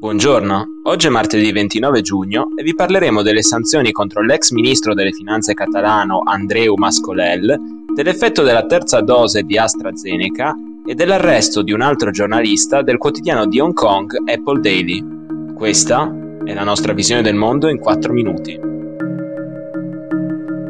Buongiorno, oggi è martedì 29 giugno e vi parleremo delle sanzioni contro l'ex ministro delle finanze catalano Andreu Mascolel, dell'effetto della terza dose di AstraZeneca e dell'arresto di un altro giornalista del quotidiano di Hong Kong Apple Daily. Questa è la nostra visione del mondo in 4 minuti.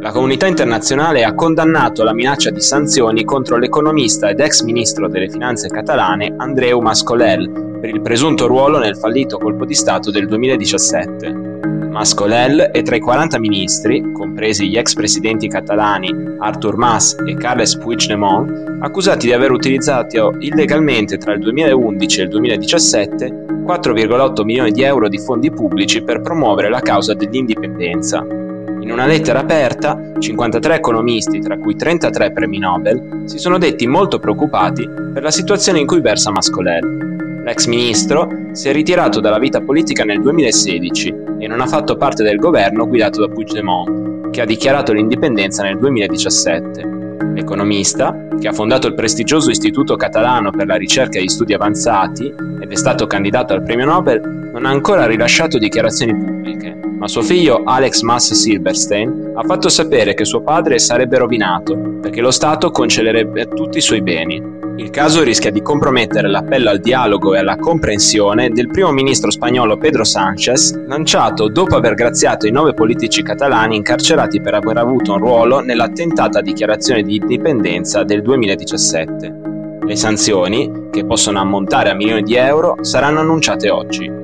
La comunità internazionale ha condannato la minaccia di sanzioni contro l'economista ed ex ministro delle finanze catalane Andreu Mascolel per il presunto ruolo nel fallito colpo di Stato del 2017. Mascolel è tra i 40 ministri, compresi gli ex presidenti catalani Artur Mas e Carles Puigdemont, accusati di aver utilizzato illegalmente tra il 2011 e il 2017 4,8 milioni di euro di fondi pubblici per promuovere la causa dell'indipendenza. In una lettera aperta, 53 economisti, tra cui 33 premi Nobel, si sono detti molto preoccupati per la situazione in cui versa Mascolel. L'ex ministro si è ritirato dalla vita politica nel 2016 e non ha fatto parte del governo guidato da Puigdemont, che ha dichiarato l'indipendenza nel 2017. L'economista, che ha fondato il prestigioso Istituto Catalano per la ricerca e gli studi avanzati ed è stato candidato al premio Nobel, non ha ancora rilasciato dichiarazioni pubbliche ma suo figlio Alex Mass Silverstein ha fatto sapere che suo padre sarebbe rovinato perché lo Stato concederebbe tutti i suoi beni. Il caso rischia di compromettere l'appello al dialogo e alla comprensione del primo ministro spagnolo Pedro Sánchez, lanciato dopo aver graziato i nove politici catalani incarcerati per aver avuto un ruolo nella tentata dichiarazione di indipendenza del 2017. Le sanzioni, che possono ammontare a milioni di euro, saranno annunciate oggi.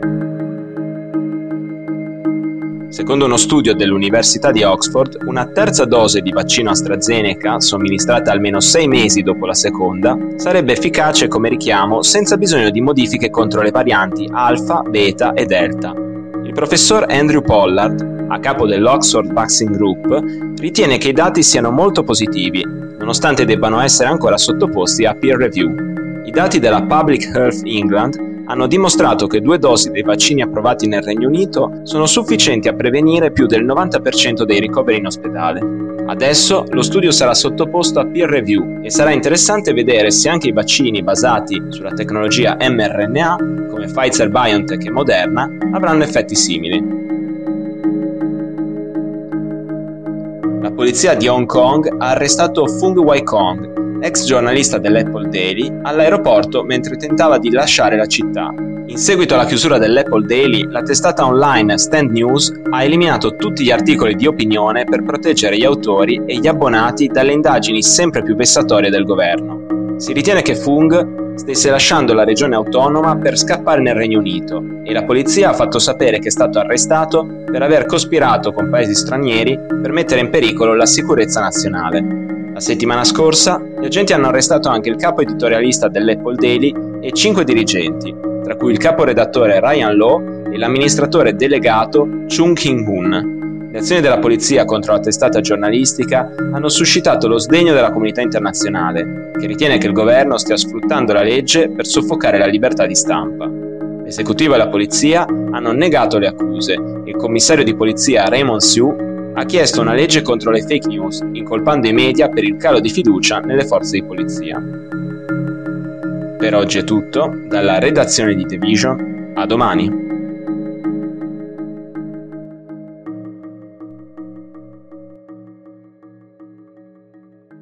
Secondo uno studio dell'Università di Oxford, una terza dose di vaccino AstraZeneca, somministrata almeno sei mesi dopo la seconda, sarebbe efficace come richiamo senza bisogno di modifiche contro le varianti alfa, beta e delta. Il professor Andrew Pollard, a capo dell'Oxford Vaccine Group, ritiene che i dati siano molto positivi, nonostante debbano essere ancora sottoposti a peer review. I dati della Public Health England hanno dimostrato che due dosi dei vaccini approvati nel Regno Unito sono sufficienti a prevenire più del 90% dei ricoveri in ospedale. Adesso lo studio sarà sottoposto a peer review e sarà interessante vedere se anche i vaccini basati sulla tecnologia mRNA, come Pfizer BioNTech e Moderna, avranno effetti simili. La polizia di Hong Kong ha arrestato Fung Wai Kong, ex giornalista dell'Apple Daily, all'aeroporto mentre tentava di lasciare la città. In seguito alla chiusura dell'Apple Daily, la testata online Stand News ha eliminato tutti gli articoli di opinione per proteggere gli autori e gli abbonati dalle indagini sempre più vessatorie del governo. Si ritiene che Fung stesse lasciando la regione autonoma per scappare nel Regno Unito e la polizia ha fatto sapere che è stato arrestato per aver cospirato con paesi stranieri per mettere in pericolo la sicurezza nazionale. La settimana scorsa gli agenti hanno arrestato anche il capo editorialista dell'Apple Daily e cinque dirigenti, tra cui il caporedattore Ryan Law e l'amministratore delegato Chung King-hoon. Le azioni della polizia contro la testata giornalistica hanno suscitato lo sdegno della comunità internazionale, che ritiene che il governo stia sfruttando la legge per soffocare la libertà di stampa. L'esecutivo e la polizia hanno negato le accuse e il commissario di polizia Raymond Siu ha chiesto una legge contro le fake news, incolpando i media per il calo di fiducia nelle forze di polizia. Per oggi è tutto, dalla redazione di The Vision, a domani.